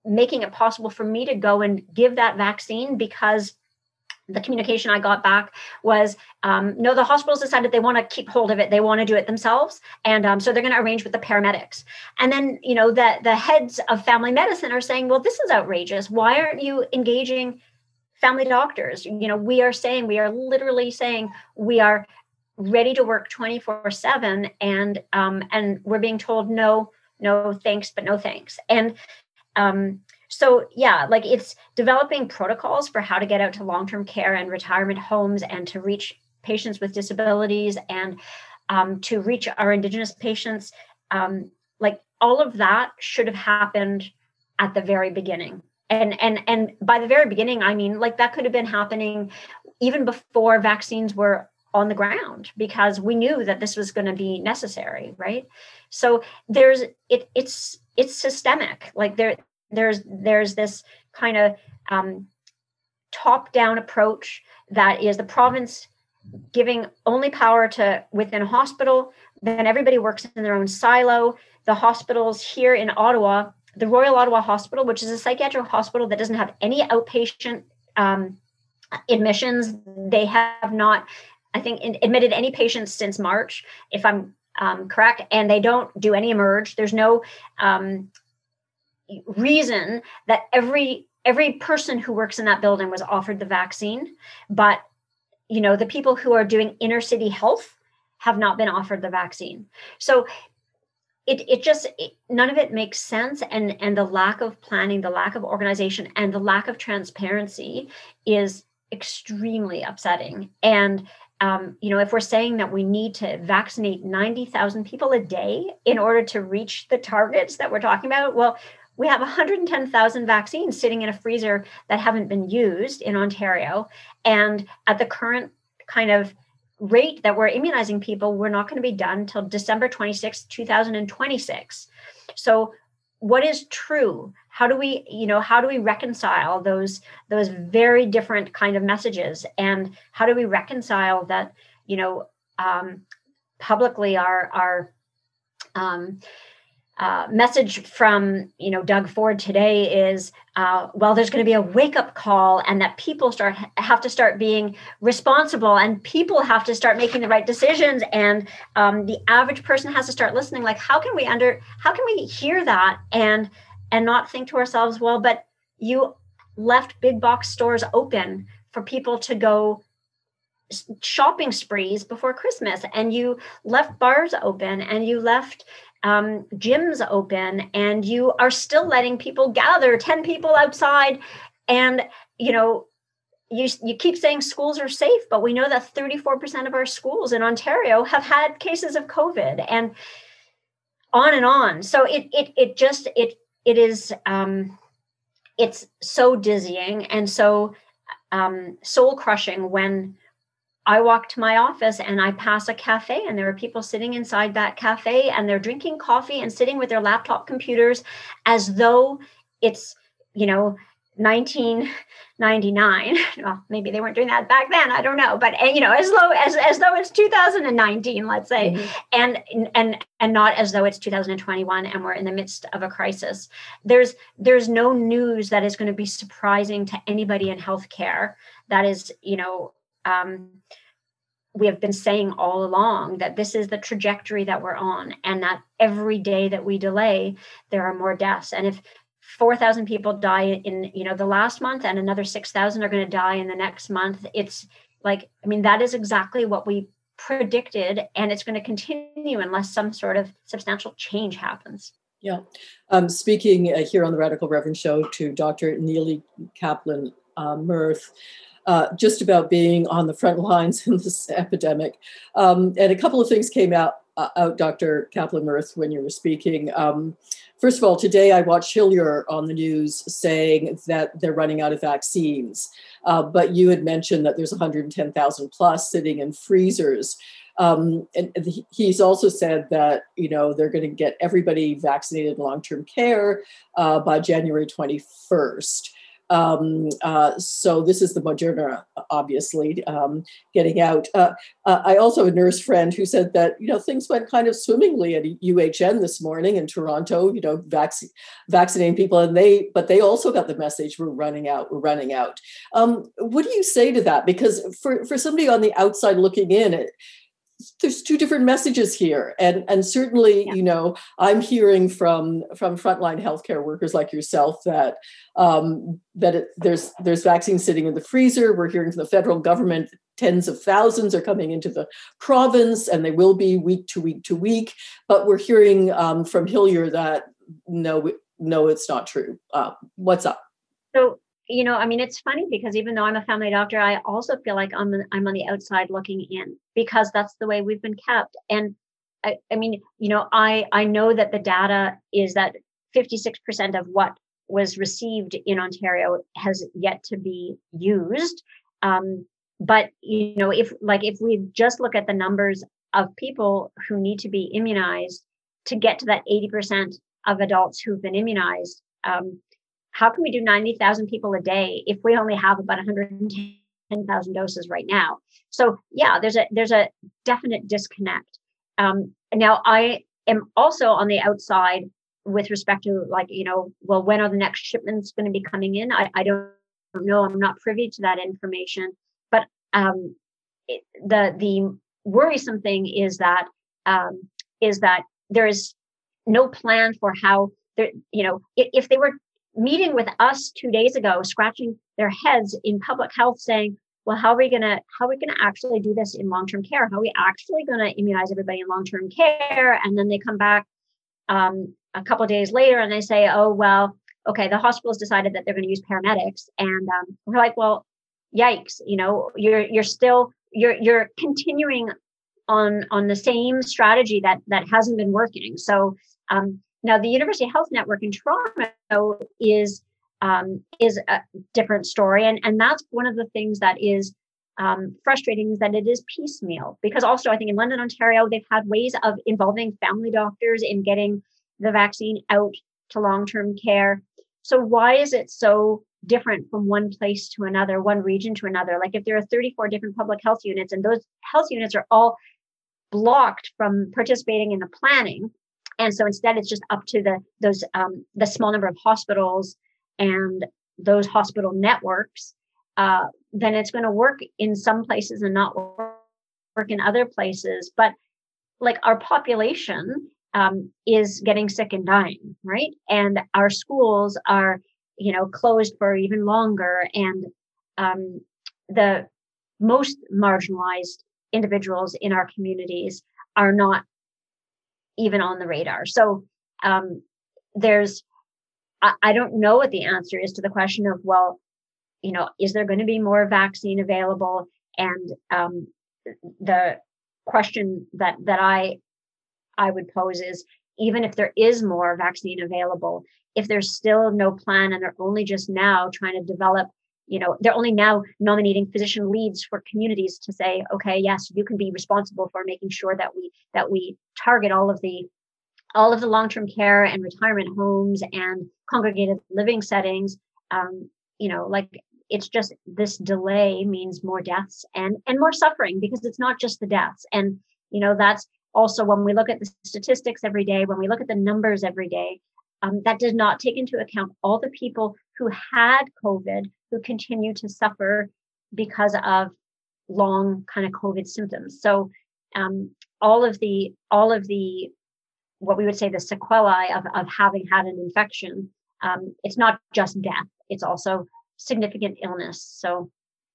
making it possible for me to go and give that vaccine because the communication I got back was um, no, the hospitals decided they want to keep hold of it. They want to do it themselves. And um, so they're going to arrange with the paramedics. And then, you know, the, the heads of family medicine are saying, well, this is outrageous. Why aren't you engaging family doctors? You know, we are saying, we are literally saying we are ready to work 24 7 and um, and we're being told no no thanks but no thanks. And um, so yeah like it's developing protocols for how to get out to long-term care and retirement homes and to reach patients with disabilities and um, to reach our indigenous patients. Um, like all of that should have happened at the very beginning. And and and by the very beginning i mean like that could have been happening even before vaccines were on the ground because we knew that this was going to be necessary right? So there's it it's it's systemic. Like there there's there's this kind of um, top down approach that is the province giving only power to within a hospital then everybody works in their own silo. The hospitals here in ottawa the royal ottawa hospital which is a psychiatric hospital that doesn't have any outpatient um, admissions they have not I think, admitted any patients since March, if I'm um, correct, and they don't do any emerge. There's no um, reason that every every person who works in that building was offered the vaccine, but you know the people who are doing inner city health have not been offered the vaccine. So it it just it, none of it makes sense and and the lack of planning the lack of organization and the lack of transparency is extremely upsetting and um, you know, if we're saying that we need to vaccinate 90,000 people a day in order to reach the targets that we're talking about, well, we have 110,000 vaccines sitting in a freezer that haven't been used in Ontario. And at the current kind of rate that we're immunizing people, we're not going to be done until December 26, 2026. So, what is true? how do we you know how do we reconcile those those very different kind of messages and how do we reconcile that you know um, publicly our our um, uh, message from you know Doug Ford today is uh, well there's going to be a wake up call and that people start have to start being responsible and people have to start making the right decisions and um, the average person has to start listening like how can we under how can we hear that and and not think to ourselves, well, but you left big box stores open for people to go shopping sprees before Christmas, and you left bars open, and you left um, gyms open, and you are still letting people gather 10 people outside. And, you know, you, you keep saying schools are safe, but we know that 34% of our schools in Ontario have had cases of COVID and on and on. So it it it just it it is um it's so dizzying and so um soul crushing when I walk to my office and I pass a cafe, and there are people sitting inside that cafe and they're drinking coffee and sitting with their laptop computers as though it's, you know, 1999 well maybe they weren't doing that back then i don't know but you know as low as as though it's 2019 let's say. Mm-hmm. and and and not as though it's 2021 and we're in the midst of a crisis. There's there's no news that is going to be surprising to anybody in healthcare that is you know um, we have been saying all along that this is the trajectory that we're on and that every day that we delay there are more deaths. And if 4000 people die in you know the last month and another 6000 are going to die in the next month it's like i mean that is exactly what we predicted and it's going to continue unless some sort of substantial change happens. Yeah. Um, speaking uh, here on the radical reverend show to dr Nili kaplan uh, Myrth uh, just about being on the front lines in this epidemic. Um, and a couple of things came out, uh, out Dr. Kaplan Myrth, when you were speaking. Um, first of all, today I watched Hillier on the news saying that they're running out of vaccines. Uh, but you had mentioned that there's 110,000 plus sitting in freezers. Um, and he's also said that you know they're going to get everybody vaccinated in long-term care uh, by January 21st. Um, uh, so this is the Moderna, obviously, um, getting out. Uh, uh, I also have a nurse friend who said that you know things went kind of swimmingly at UHN this morning in Toronto. You know, vac- vaccinating people, and they but they also got the message: we're running out, we're running out. Um, what do you say to that? Because for for somebody on the outside looking in, it, there's two different messages here. And and certainly yeah. you know i'm hearing from from frontline healthcare workers like yourself that um, that it, there's there's vaccines sitting in the freezer. We're hearing from the federal government tens of thousands are coming into the province and they will be week to week to week. But we're hearing um, from hillier that no no it's not true. Uh, what's up? So you know, I mean, it's funny because even though I'm a family doctor, I also feel like I'm I'm on the outside looking in because that's the way we've been kept. And I, I mean, you know, I I know that the data is that 56% of what was received in Ontario has yet to be used. Um, but you know, if like if we just look at the numbers of people who need to be immunized to get to that 80% of adults who've been immunized, um, how can we do 90,000 people a day if we only have about 110,000 doses right now? So yeah, there's a there's a definite disconnect. Um, now I am also on the outside with respect to like you know well when are the next shipments going to be coming in? I, I don't know. I'm not privy to that information, but um, it, the the worrisome thing is that um, is that there is no plan for how there you know if, if they were meeting with us two days ago, scratching their heads in public health, saying, "Well, how are we gonna how are we gonna actually do this in long term care? How are we actually gonna immunize everybody in long term care?" And then they come back um, a couple days later and they say, "Oh, well, okay, the hospital's decided that they're to use paramedics," and um, we're like, "Well, yikes! You know, you're you're still you're you're continuing on on the same strategy that that hasn't been working." So um, now, the University Health Network in Toronto is um, is a different story, and and that's one of the things that is um, frustrating is that it is piecemeal. Because also, I think in London, Ontario, they've had ways of involving family doctors in getting the vaccine out to long term care. So why is it so different from one place to another, one region to another? Like if there are 34 different public health units, and those health units are all blocked from participating in the planning and so instead it's just up to the those um, the small number of hospitals and those hospital networks uh, then it's going to work in some places and not work in other places. But like our population um, is getting sick and dying right? And our schools are you know closed for even longer. And um, the most marginalized individuals in our communities are not even on the radar. So um, there's, I, I don't know what the answer is to the question of, well, you know, is there going to be more vaccine available? And um, the question that that I I would pose is even if there is more vaccine available, if there's still no plan and they're only just now trying to develop, you know, they're only now nominating physician leads for communities to say, okay, yes, you can be responsible for making sure that we that we target all of the all of the long-term care and retirement homes and congregated living settings. Um, you know, like it's just this delay means more deaths and and more suffering because it's not just the deaths and you know that's also when we look at the statistics every day when we look at the numbers every day um, that does not take into account all the people who had covid who continue to suffer because of long kind of covid symptoms so um, all of the all of the what we would say the sequelae of, of having had an infection um, it's not just death it's also significant illness. So,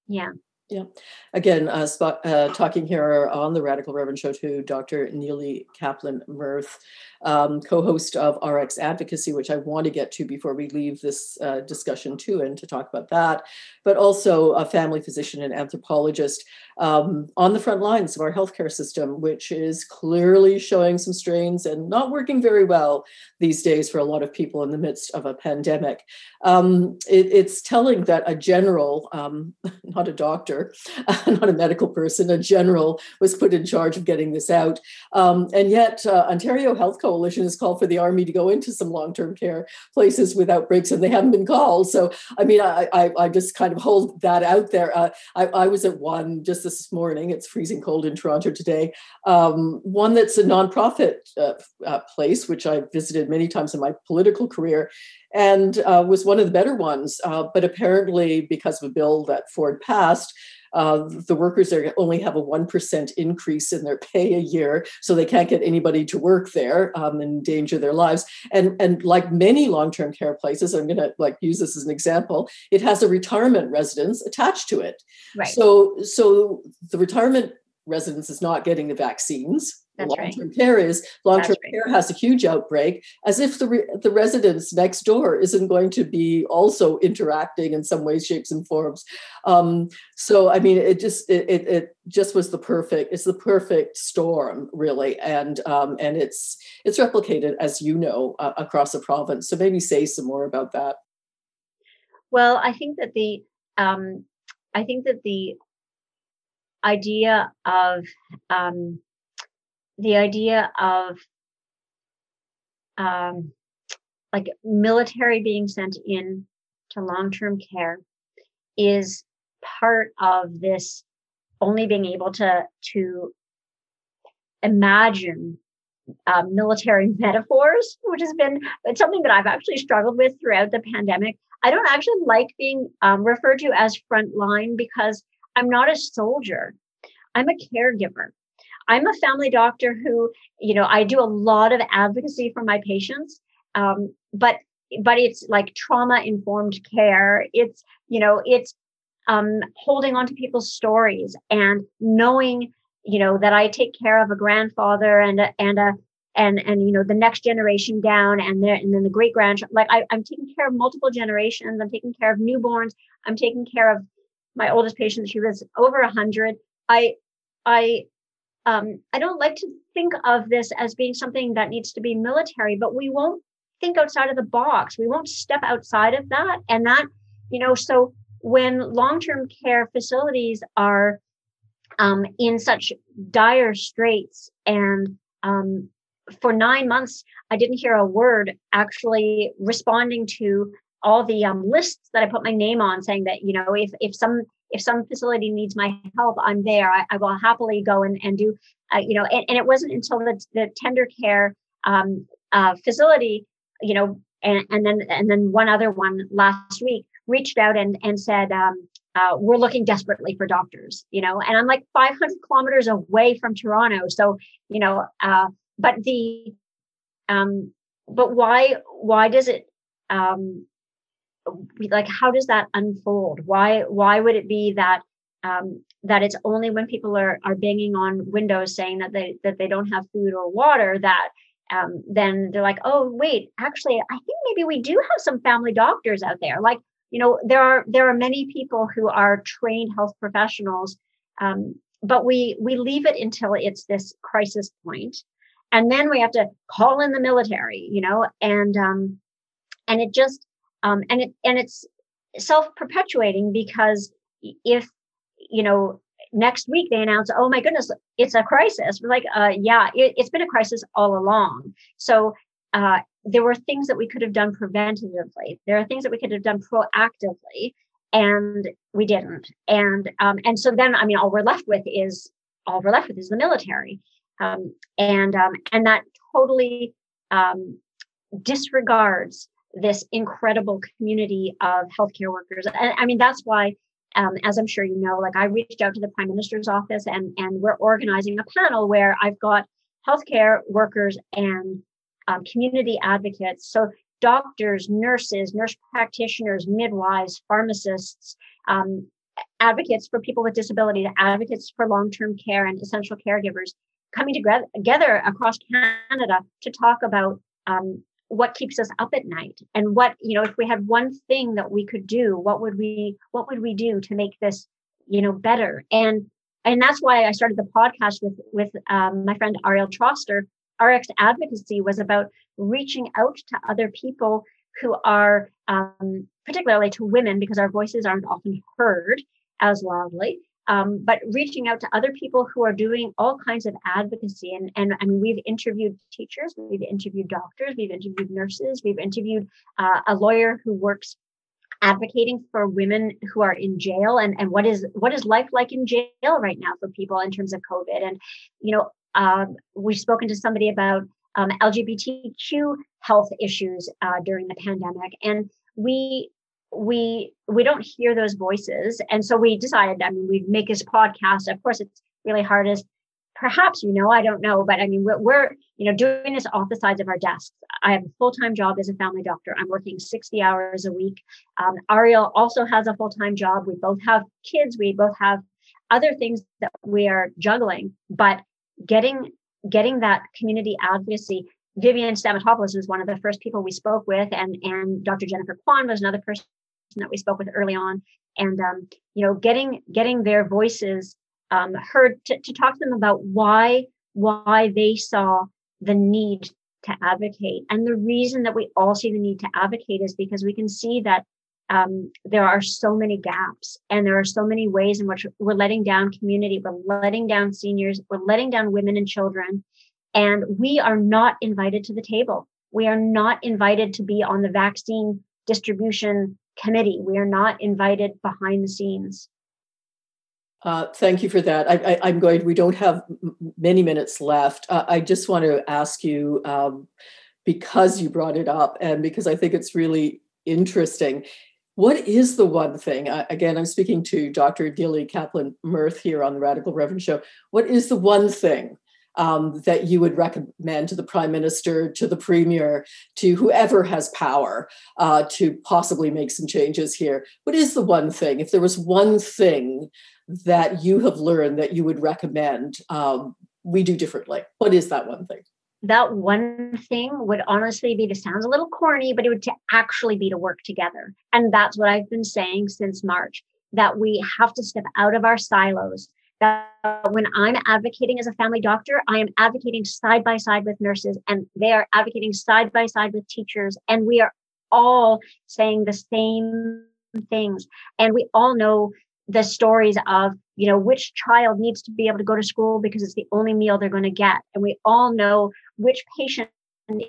yeah. Yeah. Again, uh, uh, talking here on the Radical Reverend Show to Dr. Nili Kaplan Myrth, um, co host of RxAdvocacy, which I want to get to before we leave this uh, discussion too, and to talk about that, but also a family physician and anthropologist um, on the front lines of our healthcare system, which is clearly showing some strains and not working very well these days for a lot of people in the midst of a pandemic. Um, it, it's telling that a general, um, not a doctor, not a medical person, a general was put in charge of getting this out. Um, and yet, uh, Ontario Health Coalition has called for the army to go into some long term care places with outbreaks, and they haven't been called. So, I mean, I, I, I just kind of hold that out there. Uh, I, I was at one just this morning. It's freezing cold in Toronto today. Um, one that's a nonprofit uh, uh, place, which I visited many times in my political career, and uh, was one of the better ones. Uh, but apparently, because of a bill that Ford passed, uh, the workers are only have a 1% increase in their pay a year, so they can't get anybody to work there um, and endanger their lives. And, and like many long-term care places, I'm going to like use this as an example, it has a retirement residence attached to it. Right. So, so the retirement residence is not getting the vaccines that's long-term right. care is long-term right. care has a huge outbreak as if the re- the residents next door isn't going to be also interacting in some ways shapes and forms um, so i mean it just it, it, it just was the perfect it's the perfect storm really and um, and it's it's replicated as you know uh, across the province so maybe say some more about that well i think that the um, i think that the idea of um, the idea of um, like military being sent in to long-term care is part of this only being able to to imagine uh, military metaphors, which has been it's something that I've actually struggled with throughout the pandemic. I don't actually like being um, referred to as frontline because I'm not a soldier. I'm a caregiver. I'm a family doctor who, you know, I do a lot of advocacy for my patients, um, but but it's like trauma informed care. It's you know, it's um, holding on to people's stories and knowing, you know, that I take care of a grandfather and a, and a and and you know the next generation down and there and then the great grandchild like I, i'm taking care of multiple generations. I'm taking care of newborns. I'm taking care of my oldest patient. She was over 100 i i um, I don't like to think of this as being something that needs to be military, but we won't think outside of the box. We won't step outside of that. And that, you know, so when long term care facilities are um, in such dire straits and um, for nine months, I didn't hear a word actually responding to all the um, lists that I put my name on saying that, you know, if, if some if some facility needs my help, I'm there. I, I will happily go and, and do, uh, you know, and, and, it wasn't until the, the tender care um, uh, facility, you know, and, and then and then one other one last week reached out and and said, um, uh, we're looking desperately for doctors, you know, and I'm like 500 kilometers away from Toronto. So, you know, uh, but the, um, but why, why does it, um, like how does that unfold? Why why would it be that um, that it's only when people are are banging on windows saying that they that they don't have food or water that um, then they're like oh wait actually i think maybe we do have some family doctors out there. Like you know there are there are many people who are trained health professionals um, but we we leave it until it's this crisis point and then we have to call in the military you know and um and it just um and it and it's self-perpetuating because if you know next week they announce oh my goodness it's a crisis we're like uh yeah it, has been a crisis all along. So uh there were things that we could have done preventatively. There are things that we could have done proactively and we didn't. And um and so then i mean all we're left with is all we're left with is the military. Um and um and that totally um disregards this incredible community of healthcare workers. And I mean, that's why, um, as I'm sure you know, like I reached out to the Prime Minister's office and, and we're organizing a panel where I've got healthcare workers and um, community advocates. So doctors, nurses, nurse practitioners, midwives, pharmacists, um, advocates for people with disability, advocates for long-term care and essential caregivers coming together across Canada to talk about um, what keeps us up at night? And what you know if we had one thing that we could do what would we what would we do to make this you know better? And and that's why i started the podcast with with um, my friend ariel troster. Rx advocacy was about reaching out to other people who are um, particularly to women because our voices aren't often heard as loudly um, but reaching out to other people who are doing all kinds of advocacy. And, and mean, we've interviewed teachers, we've interviewed doctors, we've interviewed nurses, we've interviewed uh, a lawyer who works advocating for women who are in jail and, and what is what is life like in jail right now for people in terms of COVID. And, you know, um, we've spoken to somebody about um, LGBTQ health issues uh, during the pandemic. And we we we don't hear those voices. And so we decided i mean we'd make this podcast. Of course it's really hard as perhaps you know i don't know but i mean we're, we're you know doing this off the sides of our desks. I have a full-time job as a family doctor. I'm working 60 hours a week. Um, ariel also has a full-time job. We both have kids. We both have other things that we are juggling but getting getting that community advocacy Vivian Stamatopoulos was one of the first people we spoke with, and and Dr. Jennifer Kwan was another person that we spoke with early on, and um, you know, getting getting their voices um, heard to, to talk to them about why why they saw the need to advocate, and the reason that we all see the need to advocate is because we can see that um, there are so many gaps and there are so many ways in which we're letting down community, we're letting down seniors, we're letting down women and children, and we are not invited to the table. We are not invited to be on the vaccine distribution committee. We are not invited behind the scenes. Uh, thank you for that. I, am going. We don't have many minutes left. Uh, I just want to ask you um, because you brought it up, and because I think it's really interesting. What is the one thing? Uh, again, I'm speaking to Dr. Nili Kaplan Myrth here on the Radical Reverend Show. What is the one thing um, that you would recommend to the prime minister, to the premier, to whoever has power uh, to possibly make some changes here? What is the one thing? If there was one thing that you have learned that you would recommend um, we do differently, what is that one thing? that one thing would honestly be this sounds a little corny, but it would to actually be to work together. And that's what I've been saying since March that we have to step out of our silos that when I'm advocating as a family doctor, I am advocating side by side with nurses and they are advocating side by side with teachers. And we are all saying the same things. And we all know the stories of, you know, which child needs to be able to go to school because it's the only meal they're going to get. And we all know which patient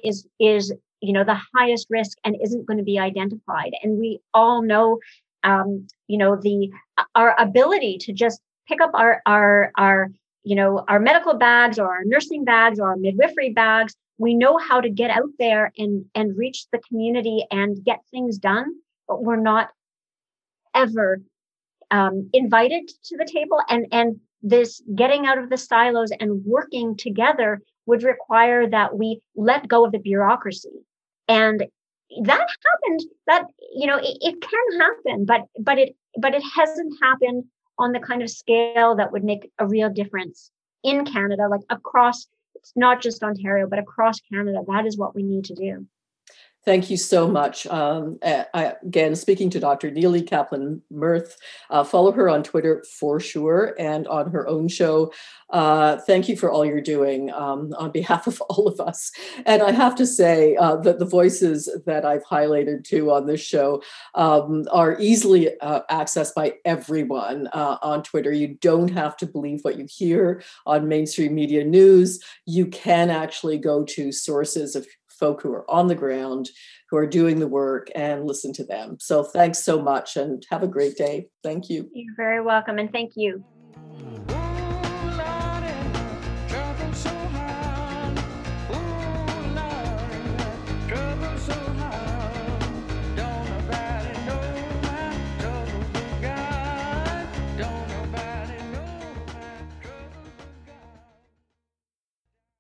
is, is, you know, the highest risk and isn't going to be identified. And we all know um, you know the our ability to just pick up our our our you know our medical bags or our nursing bags or our midwifery bags. We know how to get out there and and reach the community and get things done but we're not ever um, invited to the table. And and this getting out of the silos and working together would require that we let go of the bureaucracy. And that happened that you know it, it can happen but but it but it hasn't happened on the kind of scale that would make a real difference in Canada, like across, it's not just Ontario, but across Canada. That is what we need to do. Thank you so much. Um, I, again, speaking to Dr. Nili Kaplan Myrth, uh, follow her on Twitter for sure and on her own show. Uh, thank you for all you're doing um, on behalf of all of us. And I have to say uh, that the voices that I've highlighted too on this show um, are easily uh, accessed by everyone uh, on Twitter. You don't have to believe what you hear on mainstream media news. You can actually go to sources of folk who are on the ground, who are doing the work, and listen to them. So thanks so much and have a great day. Thank you. You're very welcome and thank you.